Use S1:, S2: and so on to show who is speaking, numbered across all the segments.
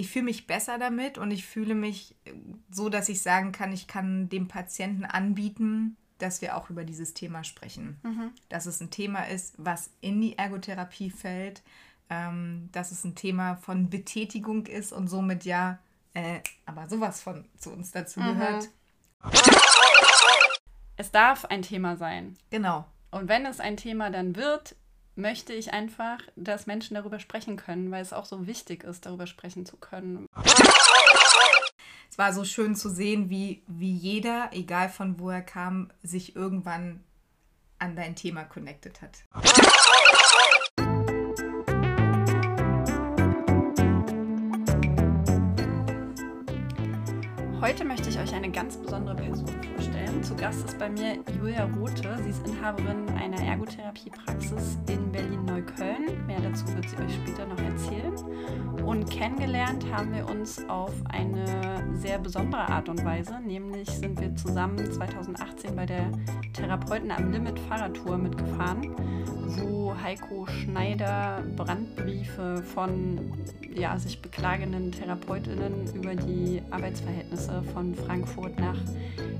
S1: ich fühle mich besser damit und ich fühle mich so, dass ich sagen kann, ich kann dem Patienten anbieten, dass wir auch über dieses Thema sprechen. Mhm. Dass es ein Thema ist, was in die Ergotherapie fällt, ähm, dass es ein Thema von Betätigung ist und somit ja, äh, aber sowas von zu uns dazu mhm. gehört.
S2: Es darf ein Thema sein.
S1: Genau.
S2: Und wenn es ein Thema dann wird, möchte ich einfach, dass Menschen darüber sprechen können, weil es auch so wichtig ist, darüber sprechen zu können.
S1: Es war so schön zu sehen, wie, wie jeder, egal von wo er kam, sich irgendwann an dein Thema connected hat.
S2: Heute möchte ich euch eine ganz besondere Person vorstellen. Zu Gast ist bei mir Julia Rothe. Sie ist Inhaberin einer Ergotherapiepraxis in Berlin-Neukölln. Mehr dazu wird sie euch später noch erzählen. Und kennengelernt haben wir uns auf eine sehr besondere Art und Weise. Nämlich sind wir zusammen 2018 bei der Therapeuten am Limit Fahrradtour mitgefahren, wo Heiko Schneider Brandbriefe von ja, sich beklagenden Therapeutinnen über die Arbeitsverhältnisse von Frankfurt nach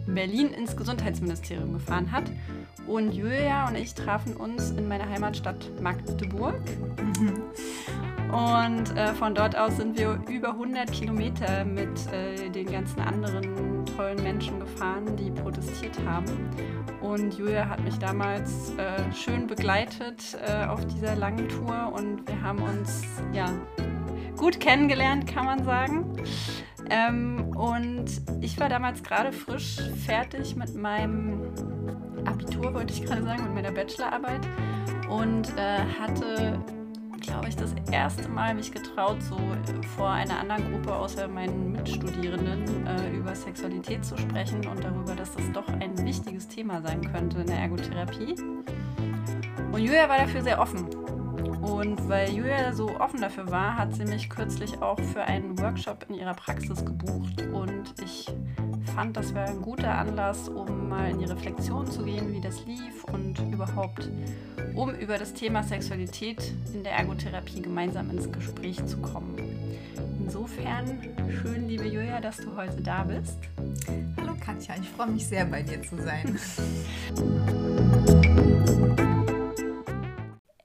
S2: Berlin ins Gesundheitsministerium gefahren hat. Und Julia und ich trafen uns in meiner Heimatstadt Magdeburg. Und äh, von dort aus sind wir über 100 Kilometer mit äh, den ganzen anderen tollen Menschen gefahren, die protestiert haben. Und Julia hat mich damals äh, schön begleitet äh, auf dieser langen Tour und wir haben uns ja gut kennengelernt, kann man sagen. Ähm, und ich war damals gerade frisch fertig mit meinem Abitur, wollte ich gerade sagen, mit meiner Bachelorarbeit und äh, hatte, glaube ich, das erste Mal mich getraut, so vor einer anderen Gruppe außer meinen Mitstudierenden äh, über Sexualität zu sprechen und darüber, dass das doch ein wichtiges Thema sein könnte in der Ergotherapie. Und Julia war dafür sehr offen und weil Julia so offen dafür war, hat sie mich kürzlich auch für einen Workshop in ihrer Praxis gebucht. Und ich fand, das wäre ein guter Anlass, um mal in die Reflexion zu gehen, wie das lief und überhaupt, um über das Thema Sexualität in der Ergotherapie gemeinsam ins Gespräch zu kommen. Insofern schön, liebe Julia, dass du heute da bist.
S1: Hallo Katja, ich freue mich sehr, bei dir zu sein.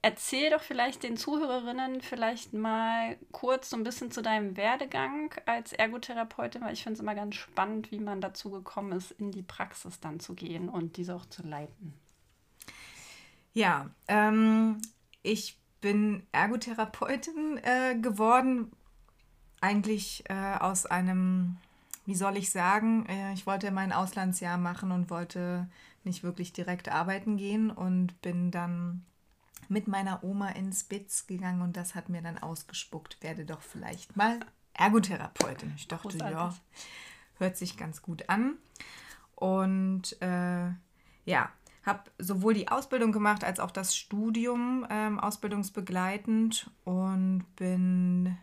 S2: Erzähl doch vielleicht den Zuhörerinnen vielleicht mal kurz so ein bisschen zu deinem Werdegang als Ergotherapeutin, weil ich finde es immer ganz spannend, wie man dazu gekommen ist, in die Praxis dann zu gehen und diese auch zu leiten.
S1: Ja, ähm, ich bin Ergotherapeutin äh, geworden, eigentlich äh, aus einem, wie soll ich sagen, äh, ich wollte mein Auslandsjahr machen und wollte nicht wirklich direkt arbeiten gehen und bin dann mit meiner Oma ins Spitz gegangen und das hat mir dann ausgespuckt, werde doch vielleicht mal Ergotherapeutin. Ich dachte, Großartig. ja, hört sich ganz gut an. Und äh, ja, habe sowohl die Ausbildung gemacht als auch das Studium ähm, ausbildungsbegleitend und bin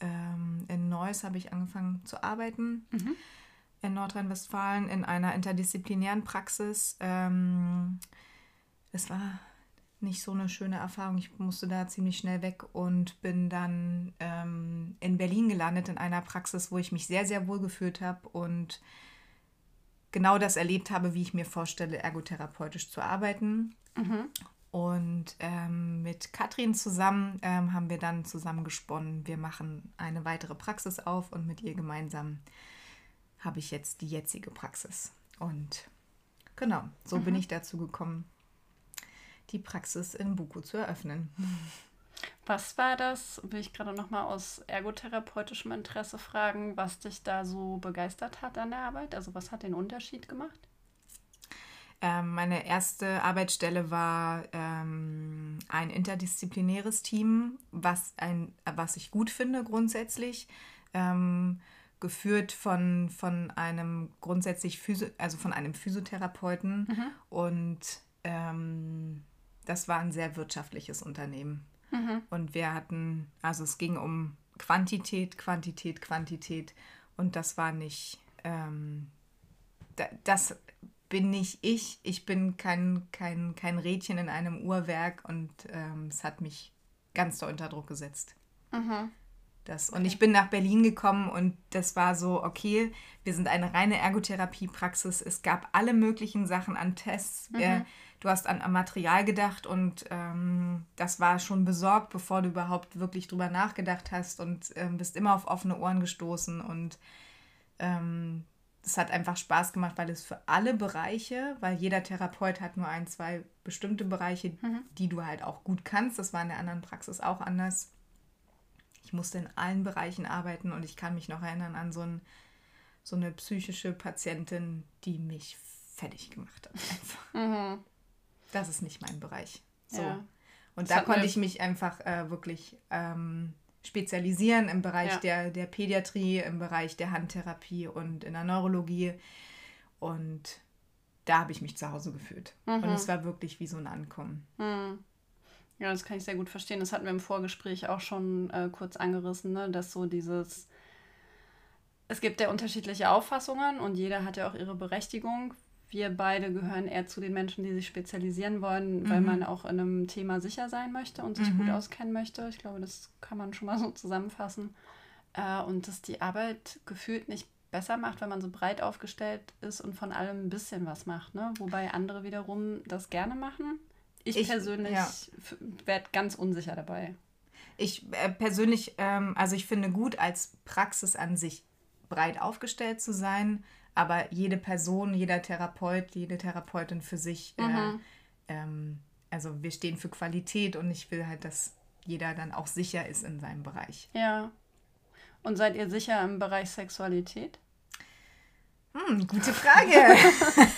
S1: ähm, in Neuss habe ich angefangen zu arbeiten. Mhm. In Nordrhein-Westfalen in einer interdisziplinären Praxis. Ähm, es war nicht so eine schöne Erfahrung. Ich musste da ziemlich schnell weg und bin dann ähm, in Berlin gelandet in einer Praxis, wo ich mich sehr, sehr wohl gefühlt habe und genau das erlebt habe, wie ich mir vorstelle, ergotherapeutisch zu arbeiten. Mhm. Und ähm, mit Katrin zusammen ähm, haben wir dann zusammen gesponnen, wir machen eine weitere Praxis auf und mit ihr gemeinsam habe ich jetzt die jetzige Praxis. Und genau, so mhm. bin ich dazu gekommen, die Praxis in Buko zu eröffnen.
S2: Was war das, will ich gerade nochmal aus ergotherapeutischem Interesse fragen, was dich da so begeistert hat an der Arbeit? Also was hat den Unterschied gemacht?
S1: Ähm, meine erste Arbeitsstelle war ähm, ein interdisziplinäres Team, was, ein, was ich gut finde grundsätzlich. Ähm, geführt von, von einem grundsätzlich Physio also von einem Physiotherapeuten mhm. und ähm, das war ein sehr wirtschaftliches Unternehmen. Mhm. Und wir hatten, also es ging um Quantität, Quantität, Quantität. Und das war nicht, ähm, das bin nicht ich. Ich bin kein, kein, kein Rädchen in einem Uhrwerk und ähm, es hat mich ganz doll unter Druck gesetzt. Mhm. das. Und ich bin nach Berlin gekommen und das war so, okay, wir sind eine reine Ergotherapiepraxis. Es gab alle möglichen Sachen an Tests. Mhm. Du hast an, an, Material gedacht und ähm, das war schon besorgt, bevor du überhaupt wirklich drüber nachgedacht hast und ähm, bist immer auf offene Ohren gestoßen und ähm, es hat einfach Spaß gemacht, weil es für alle Bereiche, weil jeder Therapeut hat nur ein, zwei bestimmte Bereiche, mhm. die du halt auch gut kannst. Das war in der anderen Praxis auch anders. Ich musste in allen Bereichen arbeiten und ich kann mich noch erinnern an so, ein, so eine psychische Patientin, die mich fertig gemacht hat. Mhm. Das ist nicht mein Bereich. So. Ja. Und das da konnte ich mich einfach äh, wirklich ähm, spezialisieren im Bereich ja. der, der Pädiatrie, im Bereich der Handtherapie und in der Neurologie. Und da habe ich mich zu Hause gefühlt. Mhm. Und es war wirklich wie so ein Ankommen.
S2: Mhm. Ja, das kann ich sehr gut verstehen. Das hatten wir im Vorgespräch auch schon äh, kurz angerissen, ne? dass so dieses, es gibt ja unterschiedliche Auffassungen und jeder hat ja auch ihre Berechtigung, wir beide gehören eher zu den Menschen, die sich spezialisieren wollen, weil mhm. man auch in einem Thema sicher sein möchte und sich mhm. gut auskennen möchte. Ich glaube, das kann man schon mal so zusammenfassen. Äh, und dass die Arbeit gefühlt nicht besser macht, wenn man so breit aufgestellt ist und von allem ein bisschen was macht. Ne? Wobei andere wiederum das gerne machen. Ich, ich persönlich ja. werde ganz unsicher dabei.
S1: Ich äh, persönlich, ähm, also ich finde gut, als Praxis an sich breit aufgestellt zu sein, aber jede Person, jeder Therapeut, jede Therapeutin für sich, äh, mhm. äh, ähm, also wir stehen für Qualität und ich will halt, dass jeder dann auch sicher ist in seinem Bereich.
S2: Ja. Und seid ihr sicher im Bereich Sexualität?
S1: Hm, gute Frage.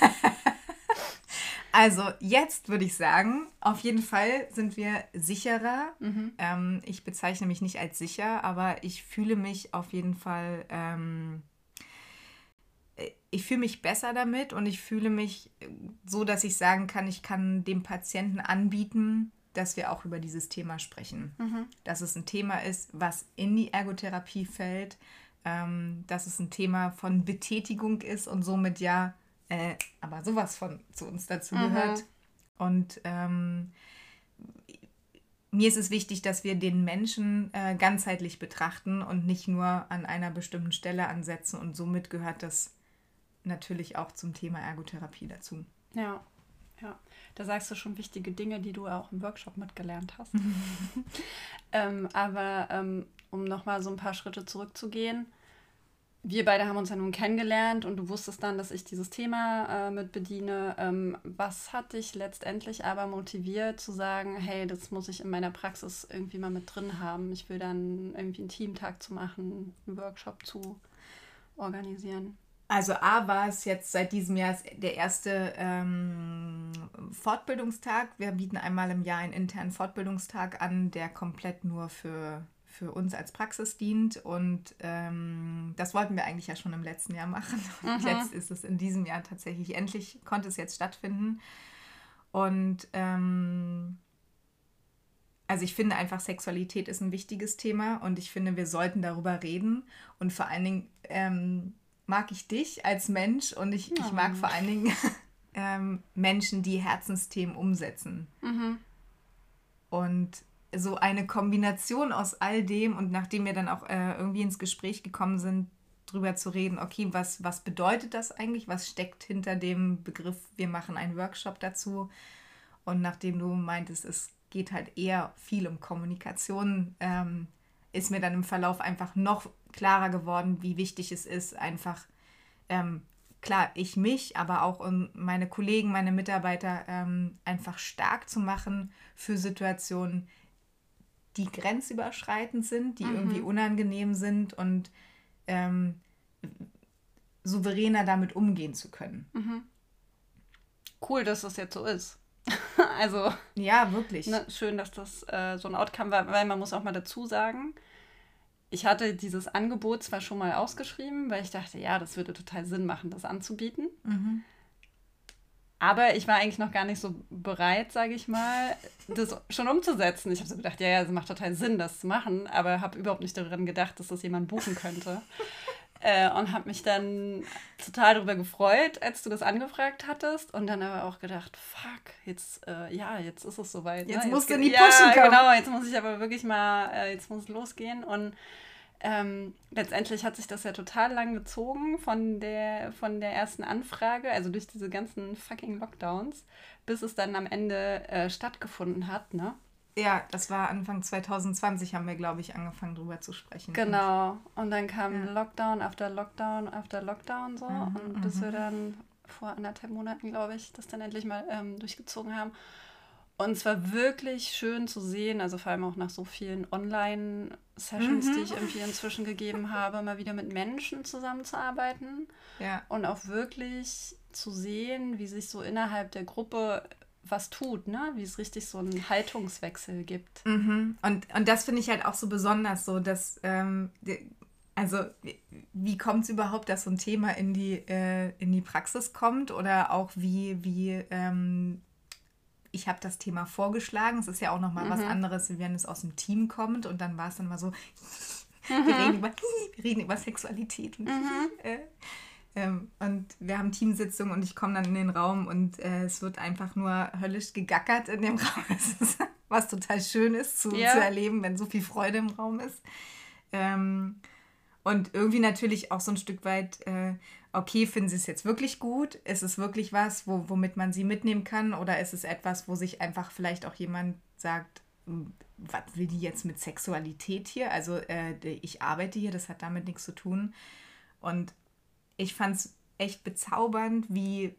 S1: also jetzt würde ich sagen, auf jeden Fall sind wir sicherer. Mhm. Ähm, ich bezeichne mich nicht als sicher, aber ich fühle mich auf jeden Fall ähm, ich fühle mich besser damit und ich fühle mich so, dass ich sagen kann, ich kann dem Patienten anbieten, dass wir auch über dieses Thema sprechen. Mhm. Dass es ein Thema ist, was in die Ergotherapie fällt, ähm, dass es ein Thema von Betätigung ist und somit ja, äh, aber sowas von zu uns dazu mhm. gehört. Und ähm, mir ist es wichtig, dass wir den Menschen äh, ganzheitlich betrachten und nicht nur an einer bestimmten Stelle ansetzen. Und somit gehört das natürlich auch zum Thema Ergotherapie dazu.
S2: Ja, ja. Da sagst du schon wichtige Dinge, die du auch im Workshop mitgelernt hast. ähm, aber ähm, um nochmal so ein paar Schritte zurückzugehen, wir beide haben uns ja nun kennengelernt und du wusstest dann, dass ich dieses Thema äh, mit bediene. Ähm, was hat dich letztendlich aber motiviert zu sagen, hey, das muss ich in meiner Praxis irgendwie mal mit drin haben. Ich will dann irgendwie einen Teamtag zu machen, einen Workshop zu organisieren.
S1: Also A war es jetzt seit diesem Jahr der erste ähm, Fortbildungstag. Wir bieten einmal im Jahr einen internen Fortbildungstag an, der komplett nur für, für uns als Praxis dient. Und ähm, das wollten wir eigentlich ja schon im letzten Jahr machen. Und mhm. jetzt ist es in diesem Jahr tatsächlich, endlich konnte es jetzt stattfinden. Und ähm, also ich finde einfach, Sexualität ist ein wichtiges Thema und ich finde, wir sollten darüber reden und vor allen Dingen ähm, mag ich dich als Mensch und ich, ja. ich mag vor allen Dingen ähm, Menschen, die Herzensthemen umsetzen. Mhm. Und so eine Kombination aus all dem und nachdem wir dann auch äh, irgendwie ins Gespräch gekommen sind, drüber zu reden, okay, was, was bedeutet das eigentlich? Was steckt hinter dem Begriff, wir machen einen Workshop dazu? Und nachdem du meintest, es geht halt eher viel um Kommunikation, ähm, ist mir dann im Verlauf einfach noch klarer geworden, wie wichtig es ist, einfach, ähm, klar, ich mich, aber auch meine Kollegen, meine Mitarbeiter ähm, einfach stark zu machen für Situationen, die grenzüberschreitend sind, die mhm. irgendwie unangenehm sind und ähm, souveräner damit umgehen zu können. Mhm.
S2: Cool, dass das jetzt so ist. also.
S1: Ja, wirklich.
S2: Ne, schön, dass das äh, so ein Outcome war, weil man muss auch mal dazu sagen, ich hatte dieses Angebot zwar schon mal ausgeschrieben, weil ich dachte, ja, das würde total Sinn machen, das anzubieten. Mhm. Aber ich war eigentlich noch gar nicht so bereit, sage ich mal, das schon umzusetzen. Ich habe so gedacht, ja, ja, es macht total Sinn, das zu machen, aber habe überhaupt nicht daran gedacht, dass das jemand buchen könnte. Äh, und habe mich dann total darüber gefreut, als du das angefragt hattest. Und dann aber auch gedacht, fuck, jetzt, äh, ja, jetzt ist es soweit.
S1: Jetzt
S2: ne?
S1: musst jetzt, du in die Pushen ja, kommen.
S2: genau, jetzt muss ich aber wirklich mal, äh, jetzt muss es losgehen. Und ähm, letztendlich hat sich das ja total lang gezogen von der, von der ersten Anfrage, also durch diese ganzen fucking Lockdowns, bis es dann am Ende äh, stattgefunden hat, ne?
S1: Ja, das war Anfang 2020, haben wir, glaube ich, angefangen drüber zu sprechen.
S2: Genau. Und dann kam ja. Lockdown after Lockdown after Lockdown so. Mhm, und bis wir mhm. dann vor anderthalb Monaten, glaube ich, das dann endlich mal ähm, durchgezogen haben. Und es war wirklich schön zu sehen, also vor allem auch nach so vielen Online-Sessions, mhm. die ich irgendwie inzwischen gegeben habe, mal wieder mit Menschen zusammenzuarbeiten. Ja. Und auch wirklich zu sehen, wie sich so innerhalb der Gruppe was tut, ne? Wie es richtig so einen Haltungswechsel gibt.
S1: Mhm. Und, und das finde ich halt auch so besonders, so dass, ähm, also wie, wie kommt es überhaupt, dass so ein Thema in die, äh, in die Praxis kommt oder auch wie, wie ähm, ich habe das Thema vorgeschlagen. Es ist ja auch nochmal mhm. was anderes, wenn es aus dem Team kommt. Und dann war es dann mal so, mhm. wir, reden über, wir reden über Sexualität. Und, mhm. äh, ähm, und wir haben Teamsitzungen und ich komme dann in den Raum und äh, es wird einfach nur höllisch gegackert in dem Raum. Ist, was total schön ist zu, ja. zu, erleben, wenn so viel Freude im Raum ist. Ähm, und irgendwie natürlich auch so ein Stück weit äh, okay, finden Sie es jetzt wirklich gut? Ist es wirklich was, wo, womit man sie mitnehmen kann? Oder ist es etwas, wo sich einfach vielleicht auch jemand sagt, hm, was will die jetzt mit Sexualität hier? Also äh, ich arbeite hier, das hat damit nichts zu tun. Und ich fand es echt bezaubernd, wie,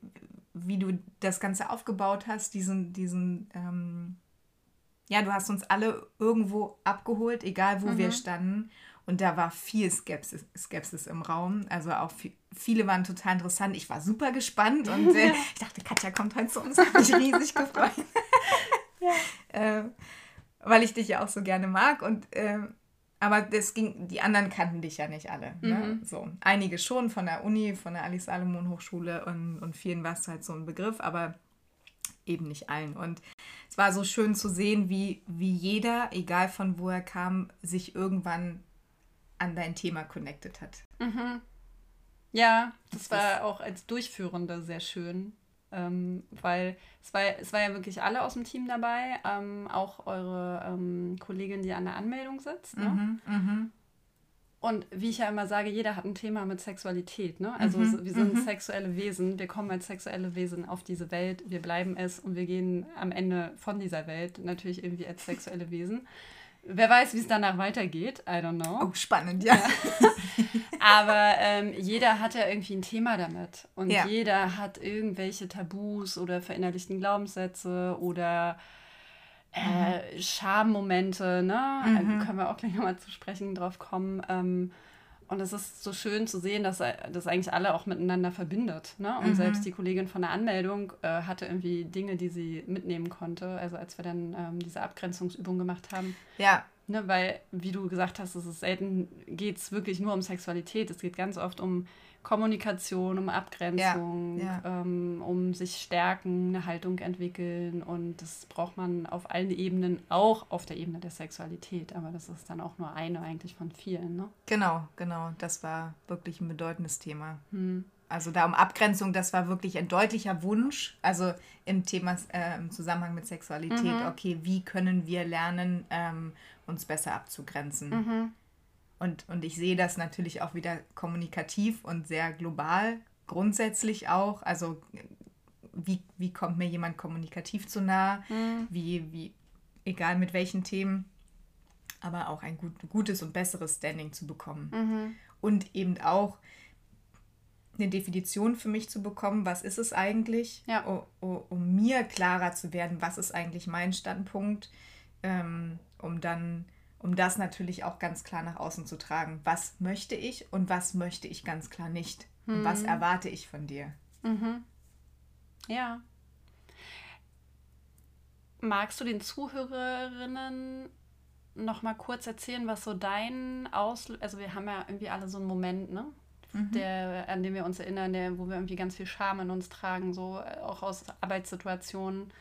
S1: wie du das Ganze aufgebaut hast, diesen, diesen, ähm, ja, du hast uns alle irgendwo abgeholt, egal wo mhm. wir standen. Und da war viel Skepsis, Skepsis im Raum. Also auch viel, viele waren total interessant. Ich war super gespannt und äh, ich dachte, Katja kommt heute zu uns. Habe mich riesig gefreut. ja. äh, weil ich dich ja auch so gerne mag. Und äh, aber das ging, die anderen kannten dich ja nicht alle. Ne? Mhm. So, einige schon von der Uni, von der Alice Salomon Hochschule und, und vielen war es halt so ein Begriff, aber eben nicht allen. Und es war so schön zu sehen, wie, wie jeder, egal von wo er kam, sich irgendwann an dein Thema connected hat.
S2: Mhm. Ja, das, das war auch als Durchführende sehr schön, ähm, weil es war, es war ja wirklich alle aus dem Team dabei, ähm, auch eure ähm, Kollegin, die an der Anmeldung sitzt. Ne? Mhm, mh. Und wie ich ja immer sage, jeder hat ein Thema mit Sexualität. Ne? Also mhm, wir sind mhm. sexuelle Wesen, wir kommen als sexuelle Wesen auf diese Welt, wir bleiben es und wir gehen am Ende von dieser Welt natürlich irgendwie als sexuelle Wesen. Wer weiß, wie es danach weitergeht. I don't know.
S1: Oh, spannend, ja. ja.
S2: Aber ähm, jeder hat ja irgendwie ein Thema damit. Und ja. jeder hat irgendwelche Tabus oder verinnerlichten Glaubenssätze oder äh, mhm. Schammomente. Ne? Mhm. können wir auch gleich nochmal zu sprechen drauf kommen. Ähm, und es ist so schön zu sehen, dass das eigentlich alle auch miteinander verbindet. Ne? Und mhm. selbst die Kollegin von der Anmeldung äh, hatte irgendwie Dinge, die sie mitnehmen konnte. Also als wir dann ähm, diese Abgrenzungsübung gemacht haben. Ja. Ne, weil, wie du gesagt hast, es ist selten geht es wirklich nur um Sexualität. Es geht ganz oft um Kommunikation, um Abgrenzung, ja, ja. Ähm, um sich stärken, eine Haltung entwickeln. Und das braucht man auf allen Ebenen, auch auf der Ebene der Sexualität. Aber das ist dann auch nur eine eigentlich von vielen. Ne?
S1: Genau, genau. Das war wirklich ein bedeutendes Thema. Hm. Also da um Abgrenzung, das war wirklich ein deutlicher Wunsch. Also im Thema, äh, im Zusammenhang mit Sexualität, mhm. okay, wie können wir lernen, ähm, uns besser abzugrenzen? Mhm. Und, und ich sehe das natürlich auch wieder kommunikativ und sehr global, grundsätzlich auch. Also wie, wie kommt mir jemand kommunikativ zu nah? Mhm. Wie, wie, egal mit welchen Themen, aber auch ein gut, gutes und besseres Standing zu bekommen. Mhm. Und eben auch eine Definition für mich zu bekommen, was ist es eigentlich, ja. um, um, mir klarer zu werden, was ist eigentlich mein Standpunkt, ähm, um dann um das natürlich auch ganz klar nach außen zu tragen. Was möchte ich und was möchte ich ganz klar nicht? Und was mhm. erwarte ich von dir?
S2: Mhm. Ja. Magst du den Zuhörerinnen noch mal kurz erzählen, was so dein Auslöser, also wir haben ja irgendwie alle so einen Moment, ne? Mhm. Der, an den wir uns erinnern, der, wo wir irgendwie ganz viel Scham in uns tragen, so äh, auch aus Arbeitssituationen.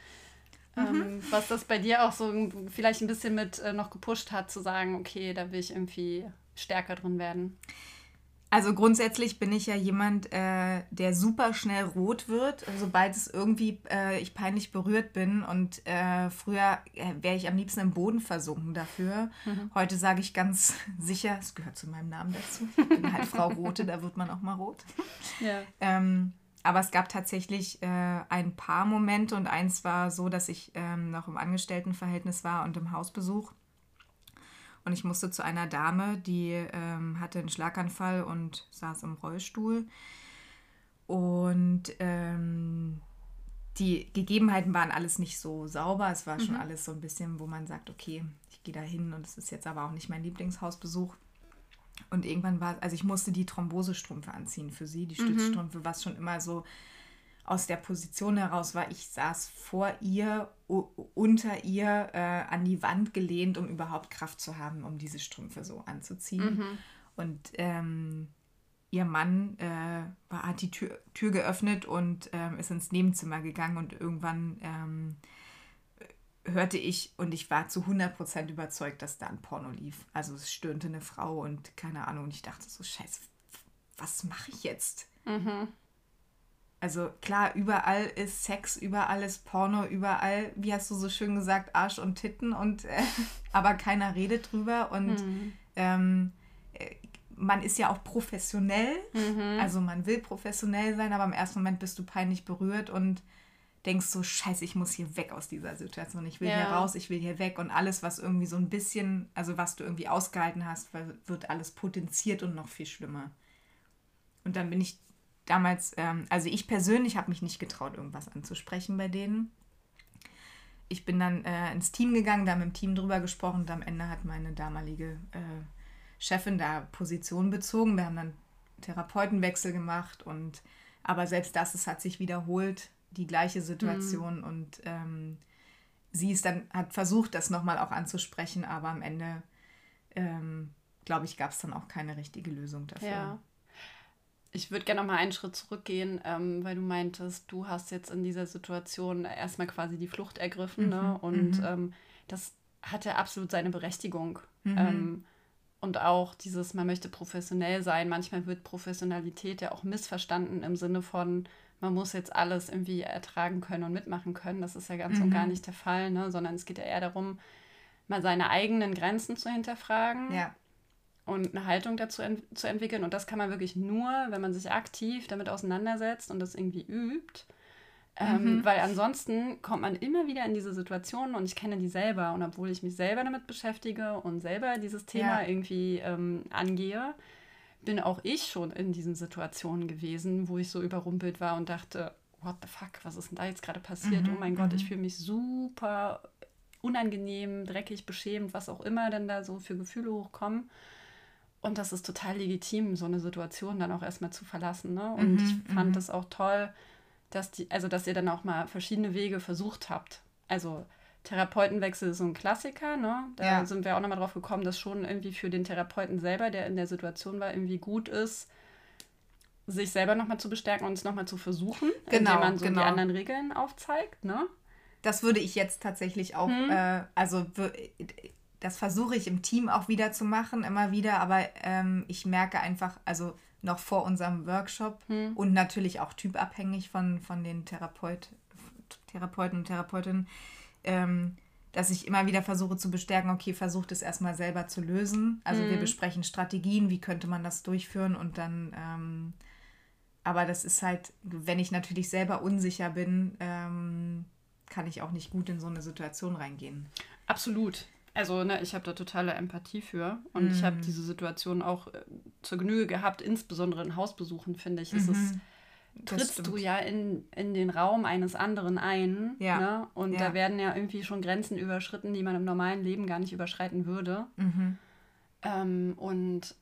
S2: Mhm. Ähm, was das bei dir auch so vielleicht ein bisschen mit äh, noch gepusht hat, zu sagen, okay, da will ich irgendwie stärker drin werden.
S1: Also grundsätzlich bin ich ja jemand, äh, der super schnell rot wird, sobald es irgendwie äh, ich peinlich berührt bin. Und äh, früher äh, wäre ich am liebsten im Boden versunken dafür. Mhm. Heute sage ich ganz sicher, es gehört zu meinem Namen dazu. Ich bin halt Frau Rote, da wird man auch mal rot. Ja. Ähm, aber es gab tatsächlich äh, ein paar Momente und eins war so, dass ich ähm, noch im Angestelltenverhältnis war und im Hausbesuch. Und ich musste zu einer Dame, die ähm, hatte einen Schlaganfall und saß im Rollstuhl. Und ähm, die Gegebenheiten waren alles nicht so sauber. Es war mhm. schon alles so ein bisschen, wo man sagt, okay, ich gehe da hin und es ist jetzt aber auch nicht mein Lieblingshausbesuch. Und irgendwann war, also ich musste die Thrombosestrümpfe anziehen für sie, die mhm. Stützstrümpfe, was schon immer so aus der Position heraus war, ich saß vor ihr, unter ihr, äh, an die Wand gelehnt, um überhaupt Kraft zu haben, um diese Strümpfe so anzuziehen. Mhm. Und ähm, ihr Mann äh, war, hat die Tür, Tür geöffnet und ähm, ist ins Nebenzimmer gegangen und irgendwann ähm, hörte ich und ich war zu 100% überzeugt, dass da ein Porno lief. Also es stöhnte eine Frau und keine Ahnung und ich dachte so, scheiße, was mache ich jetzt? Mhm. Also klar, überall ist Sex, überall ist Porno, überall, wie hast du so schön gesagt, Arsch und Titten und äh, aber keiner redet drüber und mhm. ähm, äh, man ist ja auch professionell, mhm. also man will professionell sein, aber im ersten Moment bist du peinlich berührt und denkst so, scheiße, ich muss hier weg aus dieser Situation, ich will ja. hier raus, ich will hier weg und alles, was irgendwie so ein bisschen, also was du irgendwie ausgehalten hast, wird alles potenziert und noch viel schlimmer. Und dann bin ich damals, ähm, also ich persönlich habe mich nicht getraut, irgendwas anzusprechen bei denen. Ich bin dann äh, ins Team gegangen, da mit dem Team drüber gesprochen und am Ende hat meine damalige äh, Chefin da Position bezogen. Wir haben dann Therapeutenwechsel gemacht und aber selbst das, es hat sich wiederholt, die gleiche Situation mhm. und ähm, sie ist dann, hat versucht, das nochmal auch anzusprechen, aber am Ende, ähm, glaube ich, gab es dann auch keine richtige Lösung dafür.
S2: Ja. Ich würde gerne noch mal einen Schritt zurückgehen, ähm, weil du meintest, du hast jetzt in dieser Situation erstmal quasi die Flucht ergriffen. Mhm. Ne? Und mhm. ähm, das hatte absolut seine Berechtigung. Mhm. Ähm, und auch dieses, man möchte professionell sein. Manchmal wird Professionalität ja auch missverstanden im Sinne von, man muss jetzt alles irgendwie ertragen können und mitmachen können. Das ist ja ganz und gar mhm. nicht der Fall, ne? sondern es geht ja eher darum, mal seine eigenen Grenzen zu hinterfragen. Ja und eine Haltung dazu ent zu entwickeln. Und das kann man wirklich nur, wenn man sich aktiv damit auseinandersetzt und das irgendwie übt. Ähm, mhm. Weil ansonsten kommt man immer wieder in diese Situationen und ich kenne die selber. Und obwohl ich mich selber damit beschäftige und selber dieses Thema ja. irgendwie ähm, angehe, bin auch ich schon in diesen Situationen gewesen, wo ich so überrumpelt war und dachte, what the fuck, was ist denn da jetzt gerade passiert? Mhm. Oh mein Gott, ich mhm. fühle mich super unangenehm, dreckig, beschämt, was auch immer denn da so für Gefühle hochkommen. Und das ist total legitim, so eine Situation dann auch erstmal zu verlassen. Ne? Und mhm, ich fand es mhm. auch toll, dass die, also dass ihr dann auch mal verschiedene Wege versucht habt. Also Therapeutenwechsel ist so ein Klassiker, ne? Da ja. sind wir auch nochmal drauf gekommen, dass schon irgendwie für den Therapeuten selber, der in der Situation war, irgendwie gut ist, sich selber nochmal zu bestärken und es nochmal zu versuchen, genau, indem man so genau. die anderen Regeln aufzeigt, ne?
S1: Das würde ich jetzt tatsächlich auch, hm. äh, also das versuche ich im Team auch wieder zu machen, immer wieder, aber ähm, ich merke einfach, also noch vor unserem Workshop hm. und natürlich auch typabhängig von, von den Therapeut, Therapeuten und Therapeutinnen, ähm, dass ich immer wieder versuche zu bestärken, okay, versucht es erstmal selber zu lösen. Also hm. wir besprechen Strategien, wie könnte man das durchführen und dann, ähm, aber das ist halt, wenn ich natürlich selber unsicher bin, ähm, kann ich auch nicht gut in so eine Situation reingehen.
S2: Absolut. Also, ne, ich habe da totale Empathie für und mm. ich habe mhm. diese Situation auch äh, zur Genüge gehabt, insbesondere in Hausbesuchen, finde ich. Mhm. Ist, trittst du ja in, in den Raum eines anderen ein. Ja. Ne? Und ja. da werden ja irgendwie schon Grenzen überschritten, die man im normalen Leben gar nicht überschreiten würde. Mhm. Ähm, und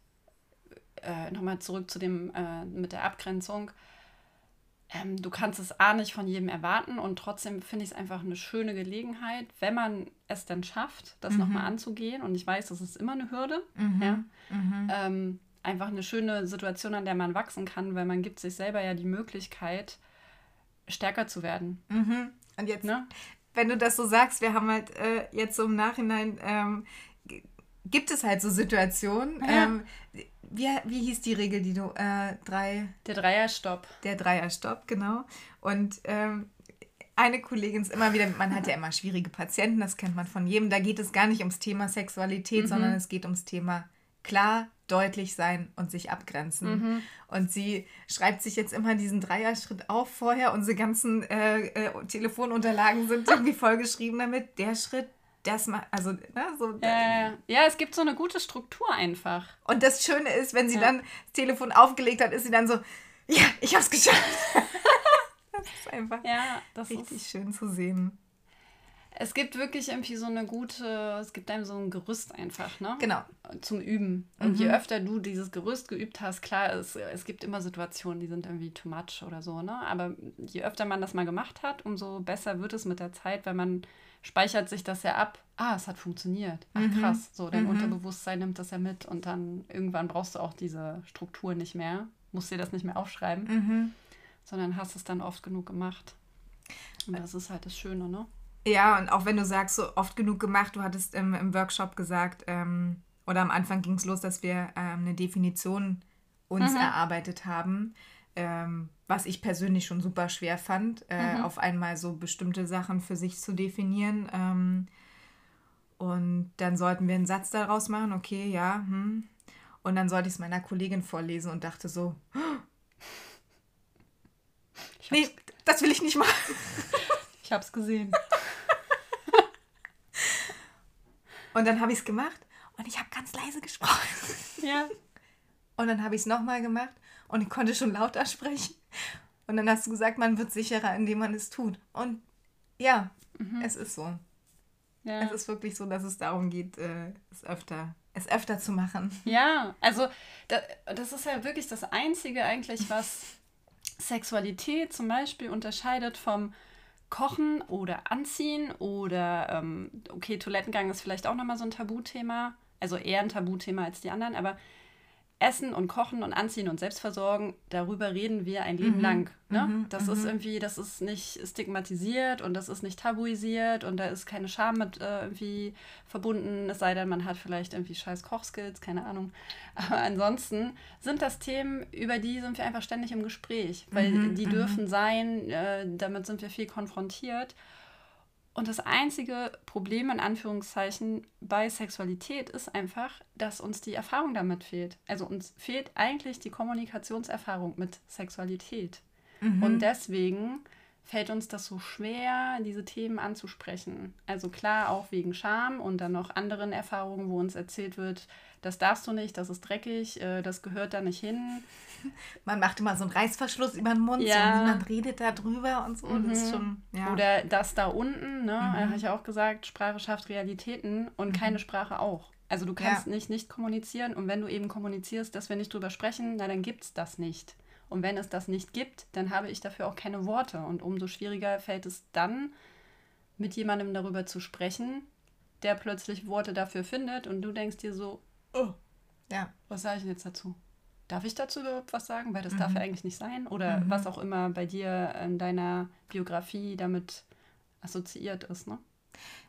S2: äh, nochmal zurück zu dem äh, mit der Abgrenzung ähm, du kannst es A nicht von jedem erwarten und trotzdem finde ich es einfach eine schöne Gelegenheit, wenn man es dann schafft, das mhm. nochmal anzugehen. Und ich weiß, das ist immer eine Hürde. Mhm. Ja? Mhm. Ähm, einfach eine schöne Situation, an der man wachsen kann, weil man gibt sich selber ja die Möglichkeit, stärker zu werden.
S1: Mhm. Und jetzt, ne? wenn du das so sagst, wir haben halt äh, jetzt so im Nachhinein ähm, gibt es halt so Situationen. Ja. Ähm, wie, wie hieß die Regel, die du äh, drei.
S2: Der Dreierstopp.
S1: Der Dreierstopp, genau. Und ähm, eine Kollegin ist immer wieder, man hat ja immer schwierige Patienten, das kennt man von jedem. Da geht es gar nicht ums Thema Sexualität, mhm. sondern es geht ums Thema klar, deutlich sein und sich abgrenzen. Mhm. Und sie schreibt sich jetzt immer diesen Dreierschritt auf vorher. Unsere ganzen äh, äh, Telefonunterlagen sind irgendwie vollgeschrieben damit. Der Schritt, das mal, also, ne, so.
S2: Ja, ja, es gibt so eine gute Struktur einfach.
S1: Und das Schöne ist, wenn sie ja. dann das Telefon aufgelegt hat, ist sie dann so, ja, ich hab's geschafft. das ist einfach ja, das richtig ist, schön zu sehen.
S2: Es gibt wirklich irgendwie so eine gute, es gibt einem so ein Gerüst einfach, ne?
S1: Genau.
S2: Zum Üben. Und mhm. je öfter du dieses Gerüst geübt hast, klar, es, es gibt immer Situationen, die sind irgendwie too much oder so, ne? Aber je öfter man das mal gemacht hat, umso besser wird es mit der Zeit, weil man speichert sich das ja ab. Ah, es hat funktioniert. Ach mhm. krass. So, dein mhm. Unterbewusstsein nimmt das ja mit und dann irgendwann brauchst du auch diese Struktur nicht mehr. Musst dir das nicht mehr aufschreiben, mhm. sondern hast es dann oft genug gemacht. Und das ist halt das Schöne, ne?
S1: Ja, und auch wenn du sagst, so oft genug gemacht, du hattest im, im Workshop gesagt, ähm, oder am Anfang ging es los, dass wir ähm, eine Definition uns mhm. erarbeitet haben, ähm, was ich persönlich schon super schwer fand, äh, mhm. auf einmal so bestimmte Sachen für sich zu definieren. Ähm, und dann sollten wir einen Satz daraus machen, okay, ja, hm. Und dann sollte ich es meiner Kollegin vorlesen und dachte so, nee, das will ich nicht machen.
S2: Ich habe es gesehen.
S1: Und dann habe ich es gemacht und ich habe ganz leise gesprochen. Ja. Und dann habe ich es nochmal gemacht und ich konnte schon lauter sprechen. Und dann hast du gesagt, man wird sicherer, indem man es tut. Und ja, mhm. es ist so. Ja. Es ist wirklich so, dass es darum geht, äh, es öfter, es öfter zu machen.
S2: Ja, also da, das ist ja wirklich das Einzige eigentlich, was Sexualität zum Beispiel unterscheidet vom Kochen oder Anziehen oder, ähm, okay, Toilettengang ist vielleicht auch nochmal so ein Tabuthema, also eher ein Tabuthema als die anderen, aber Essen und Kochen und Anziehen und Selbstversorgen, darüber reden wir ein Leben mhm. lang. Ne? Mhm. Das mhm. ist irgendwie, das ist nicht stigmatisiert und das ist nicht tabuisiert und da ist keine Scham mit äh, irgendwie verbunden, es sei denn, man hat vielleicht irgendwie scheiß Kochskills, keine Ahnung. Aber ansonsten sind das Themen, über die sind wir einfach ständig im Gespräch, weil mhm, die mhm. dürfen sein, äh, damit sind wir viel konfrontiert. Und das einzige Problem in Anführungszeichen bei Sexualität ist einfach, dass uns die Erfahrung damit fehlt. Also uns fehlt eigentlich die Kommunikationserfahrung mit Sexualität. Mhm. Und deswegen fällt uns das so schwer, diese Themen anzusprechen. Also klar, auch wegen Scham und dann noch anderen Erfahrungen, wo uns erzählt wird, das darfst du nicht, das ist dreckig, äh, das gehört da nicht hin.
S1: Man macht immer so einen Reißverschluss über den Mund ja. und niemand redet da drüber und so. Mhm. Das
S2: schon, ja. Oder das da unten, ne? Mhm. habe ich auch gesagt, Sprache schafft Realitäten und mhm. keine Sprache auch. Also du kannst ja. nicht nicht kommunizieren und wenn du eben kommunizierst, dass wir nicht drüber sprechen, na dann gibt es das nicht. Und wenn es das nicht gibt, dann habe ich dafür auch keine Worte. Und umso schwieriger fällt es dann, mit jemandem darüber zu sprechen, der plötzlich Worte dafür findet und du denkst dir so, oh, ja, was sage ich denn jetzt dazu? Darf ich dazu überhaupt was sagen? Weil das mhm. darf ja eigentlich nicht sein. Oder mhm. was auch immer bei dir in deiner Biografie damit assoziiert ist, ne?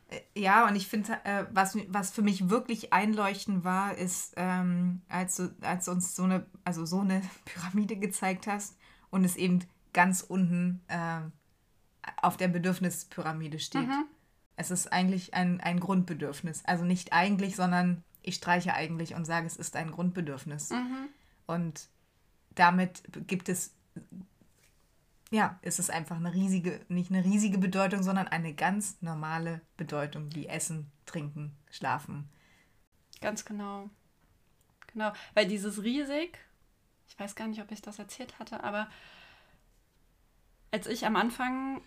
S1: Äh, ja, und ich finde, äh, was, was für mich wirklich einleuchtend war, ist, ähm, als, du, als du uns so eine, also so eine Pyramide gezeigt hast und es eben ganz unten äh, auf der Bedürfnispyramide steht. Mhm. Es ist eigentlich ein, ein Grundbedürfnis. Also nicht eigentlich, sondern ich streiche eigentlich und sage, es ist ein Grundbedürfnis. Mhm. Und damit gibt es, ja, ist es einfach eine riesige, nicht eine riesige Bedeutung, sondern eine ganz normale Bedeutung, wie Essen, Trinken, Schlafen.
S2: Ganz genau. Genau, weil dieses riesig, ich weiß gar nicht, ob ich das erzählt hatte, aber als ich am Anfang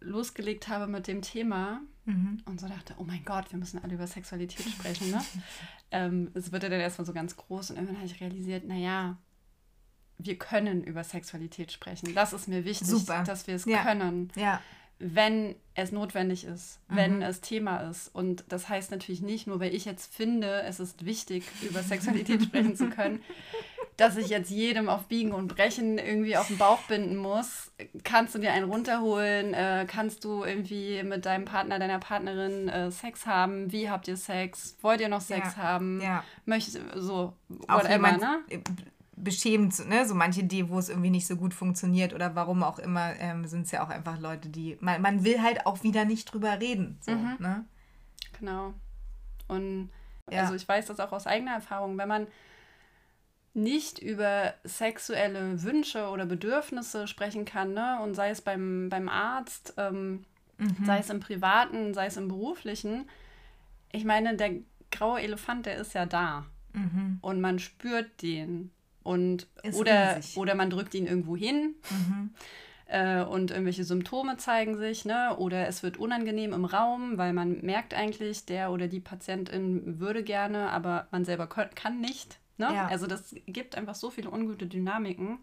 S2: losgelegt habe mit dem Thema mhm. und so dachte, oh mein Gott, wir müssen alle über Sexualität sprechen. Ne? ähm, es wird ja dann erstmal so ganz groß und irgendwann habe ich realisiert, naja, wir können über Sexualität sprechen. Das ist mir wichtig, Super. dass wir es ja. können. Ja. Wenn es notwendig ist, mhm. wenn es Thema ist. Und das heißt natürlich nicht nur, weil ich jetzt finde, es ist wichtig, über Sexualität sprechen zu können, dass ich jetzt jedem auf Biegen und Brechen irgendwie auf den Bauch binden muss. Kannst du dir einen runterholen? Äh, kannst du irgendwie mit deinem Partner, deiner Partnerin äh, Sex haben? Wie habt ihr Sex? Wollt ihr noch Sex
S1: Ja.
S2: haben?
S1: Ja.
S2: Möchtest so,
S1: auch
S2: whatever, ne?
S1: Beschämend, ne? So manche, die, wo es irgendwie nicht so gut funktioniert oder warum auch immer, ähm, sind es ja auch einfach Leute, die. Man, man will halt auch wieder nicht drüber reden. So,
S2: Mhm.
S1: ne?
S2: Genau. Und
S1: Ja.
S2: also ich weiß das auch aus eigener Erfahrung, wenn man nicht über sexuelle Wünsche oder Bedürfnisse sprechen kann, ne? Und sei es beim, beim Arzt, ähm,
S1: Mhm.
S2: sei es im Privaten, sei es im Beruflichen. Ich meine, der graue Elefant, der ist ja da.
S1: Mhm.
S2: Und man spürt den. Und
S1: Ist
S2: oder,
S1: riesig.
S2: oder man drückt ihn irgendwo hin
S1: Mhm.
S2: äh, und irgendwelche Symptome zeigen sich, ne? Oder es wird unangenehm im Raum, weil man merkt eigentlich, der oder die Patientin würde gerne, aber man selber kann nicht. Ne?
S1: Ja.
S2: Also das gibt einfach so viele ungute Dynamiken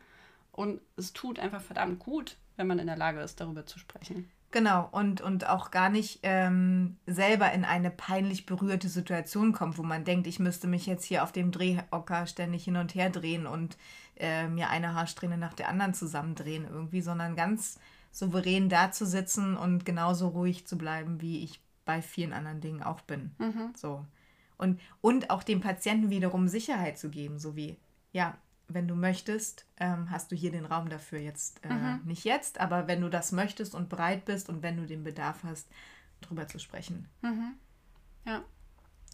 S2: und es tut einfach verdammt gut, wenn man in der Lage ist, darüber zu sprechen.
S1: Genau, und, und auch gar nicht ähm, selber in eine peinlich berührte Situation kommt, wo man denkt, ich müsste mich jetzt hier auf dem Drehhocker ständig hin und her drehen und äh, mir eine Haarsträhne nach der anderen zusammendrehen irgendwie, sondern ganz souverän da zu sitzen und genauso ruhig zu bleiben, wie ich bei vielen anderen Dingen auch bin. So. Und, und auch dem Patienten wiederum Sicherheit zu geben, so wie, ja, wenn du möchtest, ähm, hast du hier den Raum dafür jetzt. Äh, Nicht jetzt, aber wenn du das möchtest und bereit bist und wenn du den Bedarf hast, drüber zu sprechen.
S2: Ja,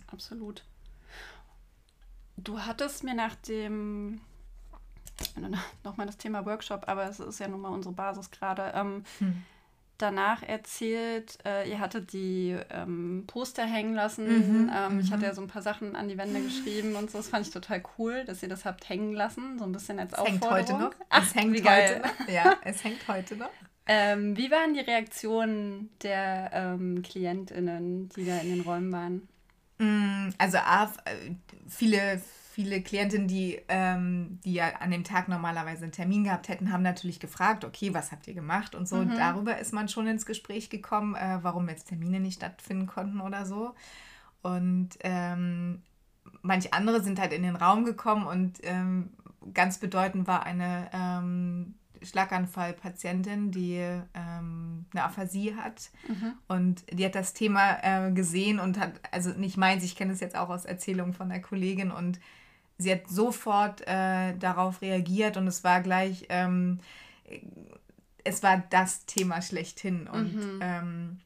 S2: absolut. Du hattest mir nach dem, nochmal das Thema Workshop, aber es ist ja nun mal unsere Basis gerade, ähm, danach erzählt, äh, ihr hattet die ähm, Poster hängen lassen. ähm, Ich hatte ja so ein paar Sachen an die Wände geschrieben und so. Das fand ich total cool, dass ihr das habt hängen lassen, so ein bisschen als
S1: Es hängt
S2: Aufforderung.
S1: heute noch.
S2: Ach,
S1: es hängt
S2: wie geil.
S1: heute noch. Ja, es hängt heute noch.
S2: Ähm, wie waren die Reaktionen der ähm, KlientInnen, die da in den Räumen waren?
S1: Mm, Also A, äh, viele, viele Klientinnen, die, ähm, die ja an dem Tag normalerweise einen Termin gehabt hätten, haben natürlich gefragt, okay, was habt ihr gemacht und so. Und darüber ist man schon ins Gespräch gekommen, äh, warum jetzt Termine nicht stattfinden konnten oder so. Und ähm, manche andere sind halt in den Raum gekommen und ähm, ganz bedeutend war eine ähm, Schlaganfallpatientin, die ähm, eine Aphasie hat. Und die hat das Thema äh, gesehen und hat, also nicht meins, ich kenne es jetzt auch aus Erzählungen von der Kollegin und sie hat sofort äh, darauf reagiert und es war gleich, ähm, es war das Thema schlechthin. Und ähm,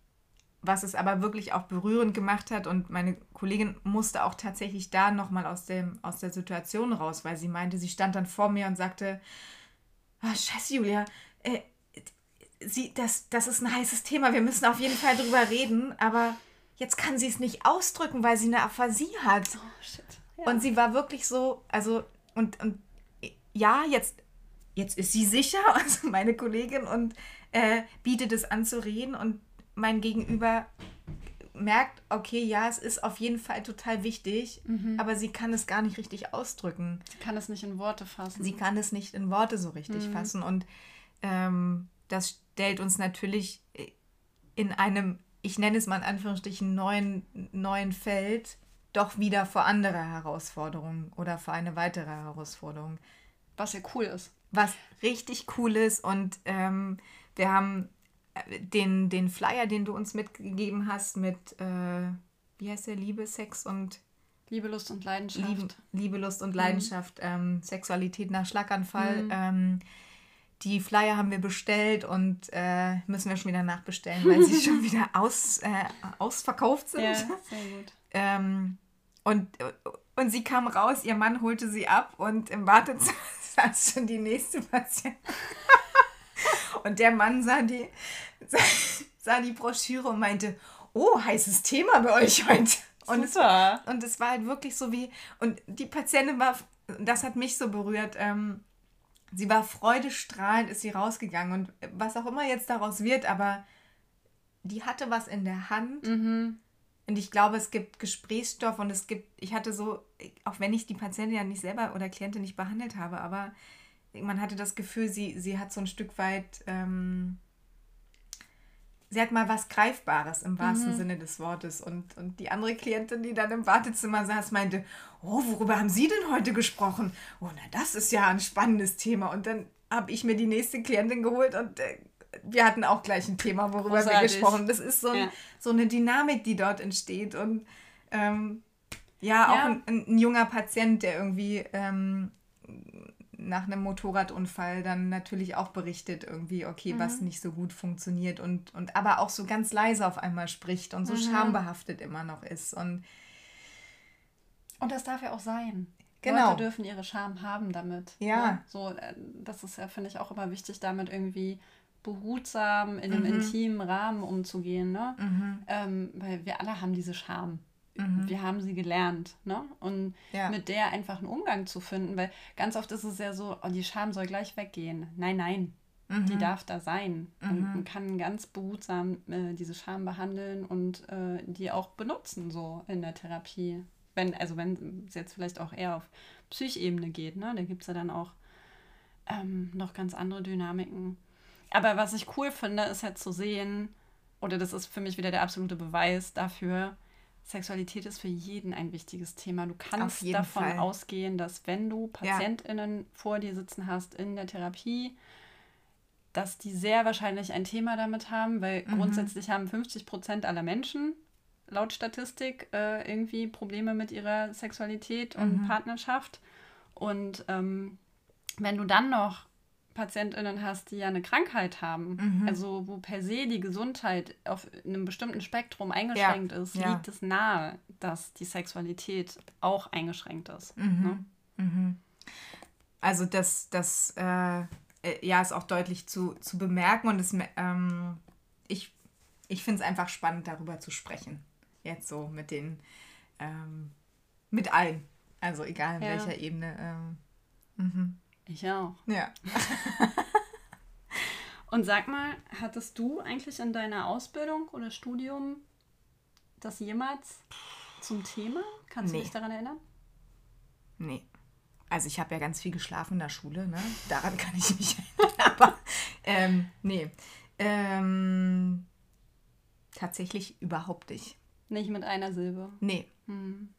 S1: was es aber wirklich auch berührend gemacht hat und meine Kollegin musste auch tatsächlich da nochmal aus, dem, aus der Situation raus, weil sie meinte, sie stand dann vor mir und sagte, ah, scheiße Julia, äh, sie, das, das ist ein heißes Thema, wir müssen auf jeden Fall drüber reden, aber jetzt kann sie es nicht ausdrücken, weil sie eine Aphasie hat.
S2: Oh, shit.
S1: Und sie war wirklich so, also, und, und ja, jetzt, jetzt ist sie sicher, also meine Kollegin, und äh, bietet es an zu reden und mein Gegenüber merkt, okay, ja, es ist auf jeden Fall total wichtig, aber sie kann es gar nicht richtig ausdrücken.
S2: Sie kann es nicht in Worte fassen.
S1: Sie kann es nicht in Worte so richtig fassen. Und ähm, das stellt uns natürlich in einem, ich nenne es mal in Anführungsstrichen, neuen, neuen Feld doch wieder vor andere Herausforderungen oder vor eine weitere Herausforderung.
S2: Was ja cool ist.
S1: Was richtig cool ist und ähm, wir haben äh, den, den Flyer, den du uns mitgegeben hast, mit, äh, wie heißt der, Liebe, Sex und
S2: Liebe, Lust und Leidenschaft.
S1: Liebe, Liebe Lust und Leidenschaft, ähm, Sexualität nach Schlaganfall. Ähm, die Flyer haben wir bestellt und äh, müssen wir schon wieder nachbestellen, weil sie schon wieder aus, äh, ausverkauft sind.
S2: Ja, sehr gut.
S1: Ähm, und, und sie kam raus, ihr Mann holte sie ab und im Wartezimmer saß schon die nächste Patientin. und der Mann sah die, sah, sah die Broschüre und meinte, oh, heißes Thema bei euch heute. Und es,
S2: Super.
S1: und es war halt wirklich so wie, und die Patientin war, das hat mich so berührt, ähm, sie war freudestrahlend, ist sie rausgegangen und was auch immer jetzt daraus wird, aber die hatte was in der Hand
S2: Mhm.
S1: Und ich glaube, es gibt Gesprächsstoff und es gibt, ich hatte so, auch wenn ich die Patientin ja nicht selber oder Klientin nicht behandelt habe, aber man hatte das Gefühl, sie, sie hat so ein Stück weit, ähm, sie hat mal was Greifbares im wahrsten mhm. Sinne des Wortes. Und, und die andere Klientin, die dann im Wartezimmer saß, meinte, oh, worüber haben Sie denn heute gesprochen? Oh, na, das ist ja ein spannendes Thema. Und dann habe ich mir die nächste Klientin geholt und äh, wir hatten auch gleich ein Thema, worüber Großartig. wir gesprochen haben. Das ist so, ein, ja. so eine Dynamik, die dort entsteht. Und ähm, ja, auch ja. Ein, ein, junger Patient, der irgendwie ähm, nach einem Motorradunfall dann natürlich auch berichtet, irgendwie, okay, mhm. was nicht so gut funktioniert und, und aber auch so ganz leise auf einmal spricht und so mhm. schambehaftet immer noch ist. Und,
S2: und das darf ja auch sein. Genau. Leute dürfen ihre Scham haben damit. Ja. Ne? So, äh, das ist ja, finde ich, auch immer wichtig, damit irgendwie behutsam in einem mhm. intimen Rahmen umzugehen. Ne? Mhm. Ähm, weil wir alle haben diese Scham. Mhm. Wir haben sie gelernt, ne? Und ja. mit der einfach einen Umgang zu finden, weil ganz oft ist es ja so, oh, die Scham soll gleich weggehen. Nein, nein, mhm. die darf da sein. Mhm. Und man kann ganz behutsam äh, diese Scham behandeln und äh, die auch benutzen, so in der Therapie. Wenn, also wenn es jetzt vielleicht auch eher auf Psychebene geht, ne? Da gibt es ja dann auch ähm, noch ganz andere Dynamiken. Aber was ich cool finde, ist halt zu sehen, oder das ist für mich wieder der absolute Beweis dafür, Sexualität ist für jeden ein wichtiges Thema. Du kannst davon Fall. ausgehen, dass wenn du PatientInnen ja. vor dir sitzen hast in der Therapie, dass die sehr wahrscheinlich ein Thema damit haben, weil mhm. grundsätzlich haben 50 Prozent aller Menschen laut Statistik äh, irgendwie Probleme mit ihrer Sexualität und mhm. Partnerschaft. Und ähm, wenn du dann noch PatientInnen hast, die ja eine Krankheit haben, mhm. also wo per se die Gesundheit auf einem bestimmten Spektrum eingeschränkt ja. ist, ja. liegt es nahe, dass die Sexualität auch eingeschränkt ist. Mhm. Ne?
S1: Mhm. Also das, das äh, äh, ja, ist auch deutlich zu, zu bemerken und es, ähm, ich, ich finde es einfach spannend, darüber zu sprechen. Jetzt so mit den, ähm, mit allen. Also egal in ja. welcher Ebene. Ähm,
S2: mhm. Ich auch. Ja. Und sag mal, hattest du eigentlich in deiner Ausbildung oder Studium das jemals zum Thema? Kannst nee. du dich daran erinnern?
S1: Nee. Also ich habe ja ganz viel geschlafen in der Schule, ne? Daran kann ich mich erinnern. Aber ähm, nee. Ähm, tatsächlich überhaupt nicht.
S2: Nicht mit einer Silbe. Nee. Hm.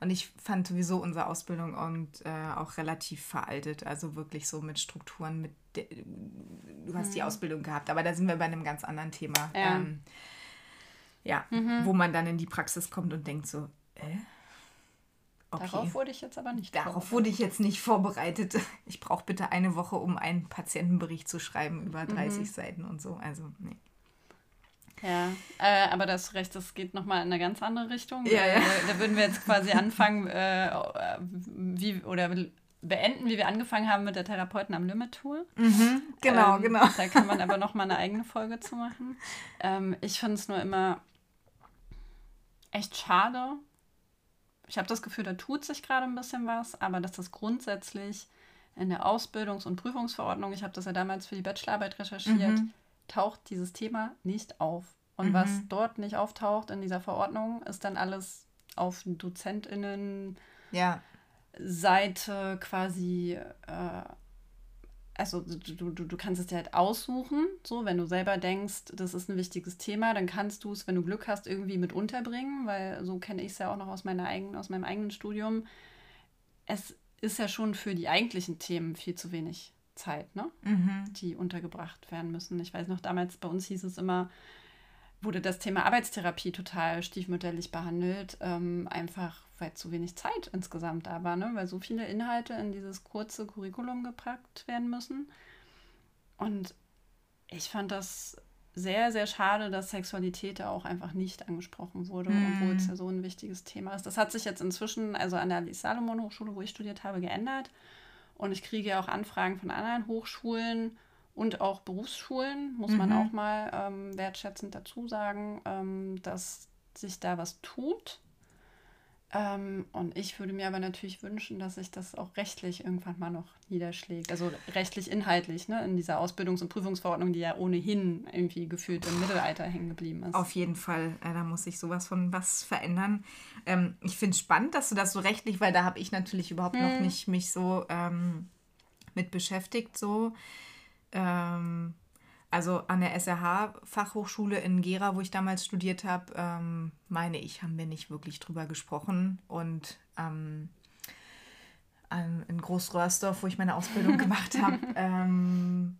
S1: Und ich fand sowieso unsere Ausbildung und äh, auch relativ veraltet. Also wirklich so mit Strukturen, mit du hast mhm. die Ausbildung gehabt, aber da sind wir bei einem ganz anderen Thema. Ja, ähm, ja mhm. wo man dann in die Praxis kommt und denkt so, äh?
S2: Okay. Darauf wurde ich jetzt aber nicht
S1: Darauf wurde ich jetzt nicht vorbereitet. Ich brauche bitte eine Woche, um einen Patientenbericht zu schreiben über 30 mhm. Seiten und so. Also, nee.
S2: Ja, äh, aber das Recht, das geht nochmal in eine ganz andere Richtung. Ja, ja. Da würden wir jetzt quasi anfangen, äh, wie, oder beenden, wie wir angefangen haben mit der Therapeuten am Limit Tool. Mhm, genau, ähm, genau. Da kann man aber nochmal eine eigene Folge zu machen. Ähm, ich finde es nur immer echt schade. Ich habe das Gefühl, da tut sich gerade ein bisschen was, aber dass das grundsätzlich in der Ausbildungs- und Prüfungsverordnung, ich habe das ja damals für die Bachelorarbeit recherchiert, mhm taucht dieses Thema nicht auf. Und mhm. was dort nicht auftaucht in dieser Verordnung, ist dann alles auf DozentInnen ja. Seite quasi, äh, also du, du, du kannst es dir halt aussuchen, so, wenn du selber denkst, das ist ein wichtiges Thema, dann kannst du es, wenn du Glück hast, irgendwie mit unterbringen, weil so kenne ich es ja auch noch aus, meiner eigenen, aus meinem eigenen Studium. Es ist ja schon für die eigentlichen Themen viel zu wenig Zeit, ne? Mhm. die untergebracht werden müssen. Ich weiß noch, damals bei uns hieß es immer, wurde das Thema Arbeitstherapie total stiefmütterlich behandelt, ähm, einfach weil zu wenig Zeit insgesamt da war, ne? weil so viele Inhalte in dieses kurze Curriculum gepackt werden müssen. Und ich fand das sehr, sehr schade, dass Sexualität da auch einfach nicht angesprochen wurde, mm. obwohl es ja so ein wichtiges Thema ist. Das hat sich jetzt inzwischen, also an der Salomon Hochschule, wo ich studiert habe, geändert. Und ich kriege auch Anfragen von anderen Hochschulen und auch Berufsschulen, muss mhm. man auch mal ähm, wertschätzend dazu sagen, ähm, dass sich da was tut. Ähm, und ich würde mir aber natürlich wünschen, dass sich das auch rechtlich irgendwann mal noch niederschlägt. Also rechtlich inhaltlich, ne? in dieser Ausbildungs- und Prüfungsverordnung, die ja ohnehin irgendwie gefühlt im Mittelalter hängen geblieben ist.
S1: Auf jeden Fall, äh, da muss sich sowas von was verändern. Ähm, ich finde es spannend, dass du das so rechtlich, weil da habe ich natürlich überhaupt hm. noch nicht mich so ähm, mit beschäftigt, so. Ähm, Also an der SRH-Fachhochschule in Gera, wo ich damals studiert habe, ähm, meine ich, haben wir nicht wirklich drüber gesprochen. Und ähm, in Großröhrsdorf, wo ich meine Ausbildung gemacht habe, ähm,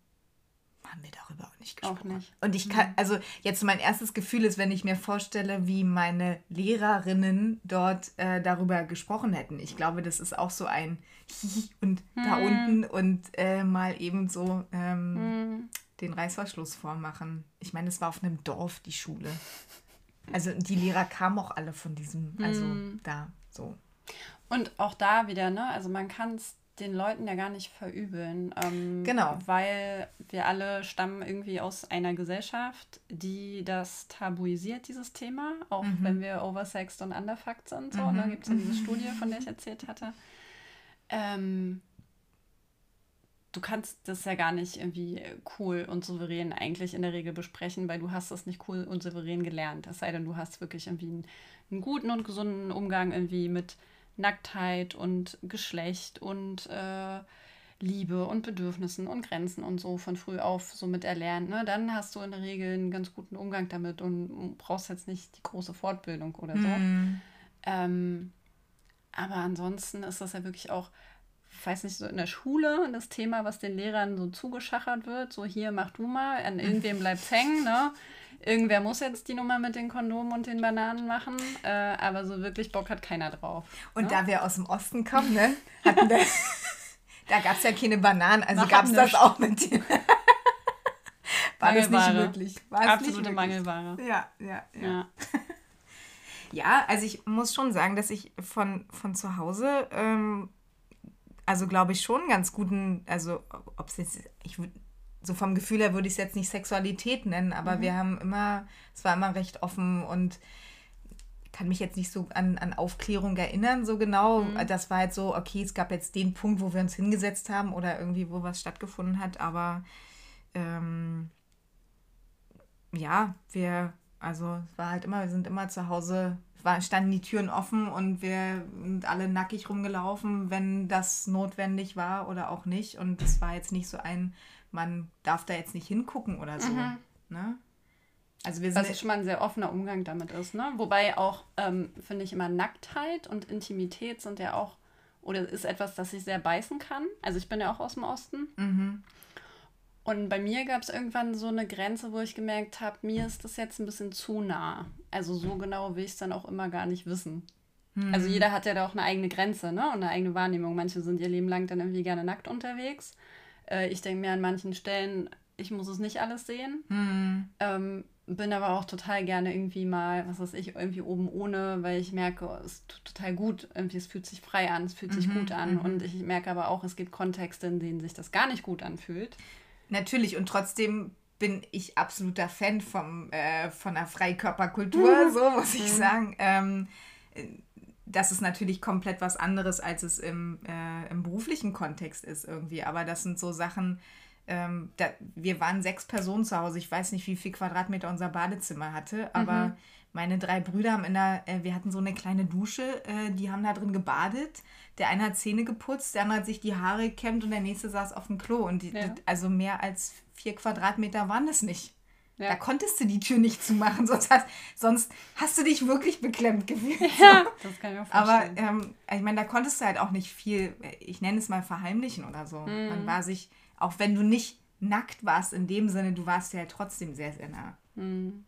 S1: haben wir darüber auch nicht gesprochen. Auch nicht. Und ich kann, mhm. also jetzt mein erstes Gefühl ist, wenn ich mir vorstelle, wie meine Lehrerinnen dort äh, darüber gesprochen hätten. Ich glaube, das ist auch so ein Hi und hm. da mhm. unten und äh, mal eben so ähm, hm. Den Reißverschluss vormachen. Ich meine, es war auf einem Dorf, die Schule. Also die Lehrer kamen auch alle von diesem, also hm. da so.
S2: Und auch da wieder, ne? Also man kann es den Leuten ja gar nicht verübeln. Ähm, genau. Weil wir alle stammen irgendwie aus einer Gesellschaft, die das tabuisiert, dieses Thema. Auch mhm. wenn wir oversexed und underfucked sind. So, mhm. ne? Gibt es ja diese Studie, von der ich erzählt hatte. Ähm, du kannst das ja gar nicht irgendwie cool und souverän eigentlich in der Regel besprechen, weil du hast das nicht cool und souverän gelernt. Es sei denn, du hast wirklich irgendwie einen, einen guten und gesunden Umgang irgendwie mit Nacktheit und Geschlecht und äh, Liebe und Bedürfnissen und Grenzen und so von früh auf so mit erlernt, ne? dann hast du in der Regel einen ganz guten Umgang damit und brauchst jetzt nicht die große Fortbildung oder so. Mhm. Ähm, aber ansonsten ist das ja wirklich auch, weiß nicht, so in der Schule das Thema, was den Lehrern so zugeschachert wird, so hier mach du mal, an irgendwem bleibt's hängen, ne? irgendwer muss jetzt die Nummer mit den Kondomen und den Bananen machen, äh, aber so wirklich Bock hat keiner drauf.
S1: Und ne? da wir aus dem Osten kommen, ne, hatten wir, da gab es ja keine Bananen, also gab es das auch mit dir. War das nicht möglich? War Absolute nicht Mangelware. Ja, ja, ja. Ja. ja, also ich muss schon sagen, dass ich von, von zu Hause, ähm, also glaube ich schon ganz guten, also ob es jetzt, ich würde so vom Gefühl her würde ich es jetzt nicht Sexualität nennen, aber mhm. wir haben immer, es war immer recht offen und kann mich jetzt nicht so an, an Aufklärung erinnern, so genau. Mhm. Das war halt so, okay, es gab jetzt den Punkt, wo wir uns hingesetzt haben oder irgendwie, wo was stattgefunden hat, aber ähm, ja, wir, also es war halt immer, wir sind immer zu Hause, war, standen die Türen offen und wir sind alle nackig rumgelaufen, wenn das notwendig war oder auch nicht. Und es war jetzt nicht so ein man darf da jetzt nicht hingucken oder so. Mhm. Ne?
S2: Also wir sind Was schon mal ein sehr offener Umgang damit ist, ne? Wobei auch, ähm, finde ich immer, Nacktheit und Intimität sind ja auch, oder ist etwas, das ich sehr beißen kann. Also ich bin ja auch aus dem Osten. Mhm. Und bei mir gab es irgendwann so eine Grenze, wo ich gemerkt habe, mir ist das jetzt ein bisschen zu nah. Also so genau will ich es dann auch immer gar nicht wissen. Mhm. Also jeder hat ja da auch eine eigene Grenze, ne? Und eine eigene Wahrnehmung. Manche sind ihr Leben lang dann irgendwie gerne nackt unterwegs. Äh, ich denke mir an manchen Stellen, ich muss es nicht alles sehen. Mhm. Ähm, bin aber auch total gerne irgendwie mal, was weiß ich, irgendwie oben ohne, weil ich merke, oh, es tut total gut. Irgendwie, es fühlt sich frei an, es fühlt sich mhm, gut an. Mhm. Und ich merke aber auch, es gibt Kontexte, in denen sich das gar nicht gut anfühlt.
S1: Natürlich, und trotzdem bin ich absoluter Fan vom, äh, von der Freikörperkultur, mhm. so muss ich mhm. sagen. Ähm, das ist natürlich komplett was anderes, als es im, äh, im beruflichen Kontext ist irgendwie. Aber das sind so Sachen, ähm, da, wir waren sechs Personen zu Hause. Ich weiß nicht, wie viel Quadratmeter unser Badezimmer hatte, aber mhm. Meine drei Brüder haben in der, äh, wir hatten so eine kleine Dusche, äh, die haben da drin gebadet. Der eine hat Zähne geputzt, der andere hat sich die Haare gekämmt und der nächste saß auf dem Klo. Und die, ja. also mehr als vier Quadratmeter waren es nicht. Ja. Da konntest du die Tür nicht zumachen, sonst hast, sonst hast du dich wirklich beklemmt gefühlt. Ja, so. das kann ich auch vorstellen. Aber ähm, ich meine, da konntest du halt auch nicht viel, ich nenne es mal verheimlichen oder so. Mhm. Man war sich, auch wenn du nicht nackt warst in dem Sinne, du warst ja trotzdem sehr, sehr nah. Mhm.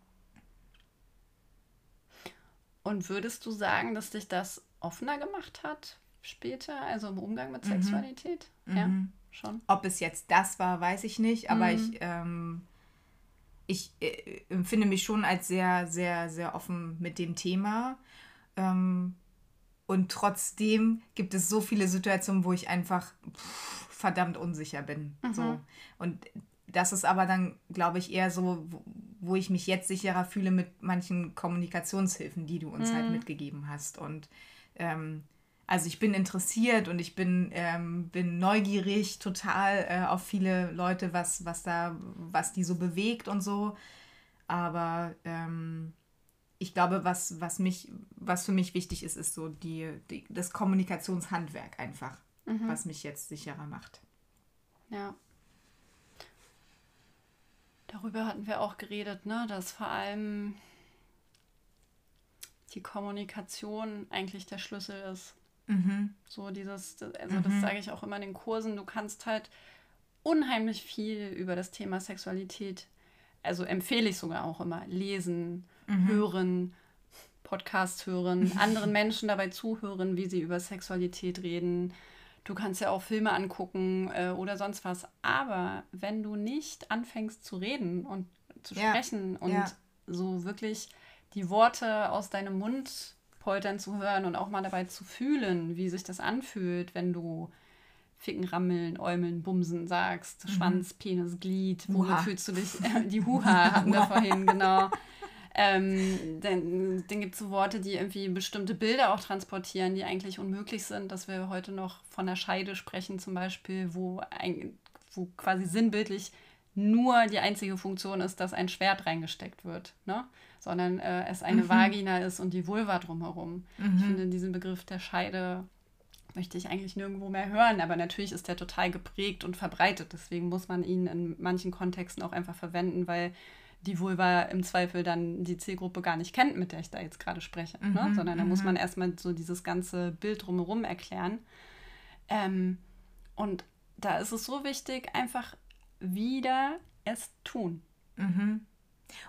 S2: Und würdest du sagen, dass dich das offener gemacht hat später, also im Umgang mit mhm. Sexualität? Mhm. Ja,
S1: schon. Ob es jetzt das war, weiß ich nicht, aber mhm. ich ähm, ich äh, empfinde mich schon als sehr, sehr, sehr offen mit dem Thema. Ähm, und trotzdem gibt es so viele Situationen, wo ich einfach pff, verdammt unsicher bin. Mhm. So. Und das ist aber dann, glaube ich, eher so, wo ich mich jetzt sicherer fühle mit manchen Kommunikationshilfen, die du uns halt mhm. halt mitgegeben hast. Und ähm, also ich bin interessiert und ich bin, ähm, bin neugierig total äh, auf viele Leute, was, was da, was die so bewegt und so. Aber ähm, ich glaube, was, was mich, was für mich wichtig ist, ist so die, die das Kommunikationshandwerk einfach, mhm. was mich jetzt sicherer macht.
S2: Ja. Darüber hatten wir auch geredet, ne? dass vor allem die Kommunikation eigentlich der Schlüssel ist. Mhm. So dieses, also mhm. das sage ich auch immer in den Kursen, du kannst halt unheimlich viel über das Thema Sexualität, also empfehle ich sogar auch immer, lesen, mhm. hören, Podcast hören, anderen Menschen dabei zuhören, wie sie über Sexualität reden. Du kannst ja auch Filme angucken äh, oder sonst was. Aber wenn du nicht anfängst zu reden und zu ja. sprechen und ja. so wirklich die Worte aus deinem Mund poltern zu hören und auch mal dabei zu fühlen, wie sich das anfühlt, wenn du Ficken, Rammeln, Äumeln, Bumsen sagst, mhm. Schwanz, Penis, Glied, wo fühlst du dich? die Huha hatten wir vorhin, genau. Ähm, dann dann gibt es so Worte, die irgendwie bestimmte Bilder auch transportieren, die eigentlich unmöglich sind, dass wir heute noch von der Scheide sprechen, zum Beispiel, wo, ein, wo quasi sinnbildlich nur die einzige Funktion ist, dass ein Schwert reingesteckt wird, ne? sondern äh, es eine mhm. Vagina ist und die Vulva drumherum. Mhm. Ich finde diesen Begriff der Scheide möchte ich eigentlich nirgendwo mehr hören, aber natürlich ist der total geprägt und verbreitet. Deswegen muss man ihn in manchen Kontexten auch einfach verwenden, weil die Vulva im Zweifel dann die Zielgruppe gar nicht kennt, mit der ich da jetzt gerade spreche. Ne? Mhm, ne? Sondern da muss mhm. man erstmal so dieses ganze Bild drumherum erklären. Ähm, und da ist es so wichtig, einfach wieder es tun.
S1: Mhm.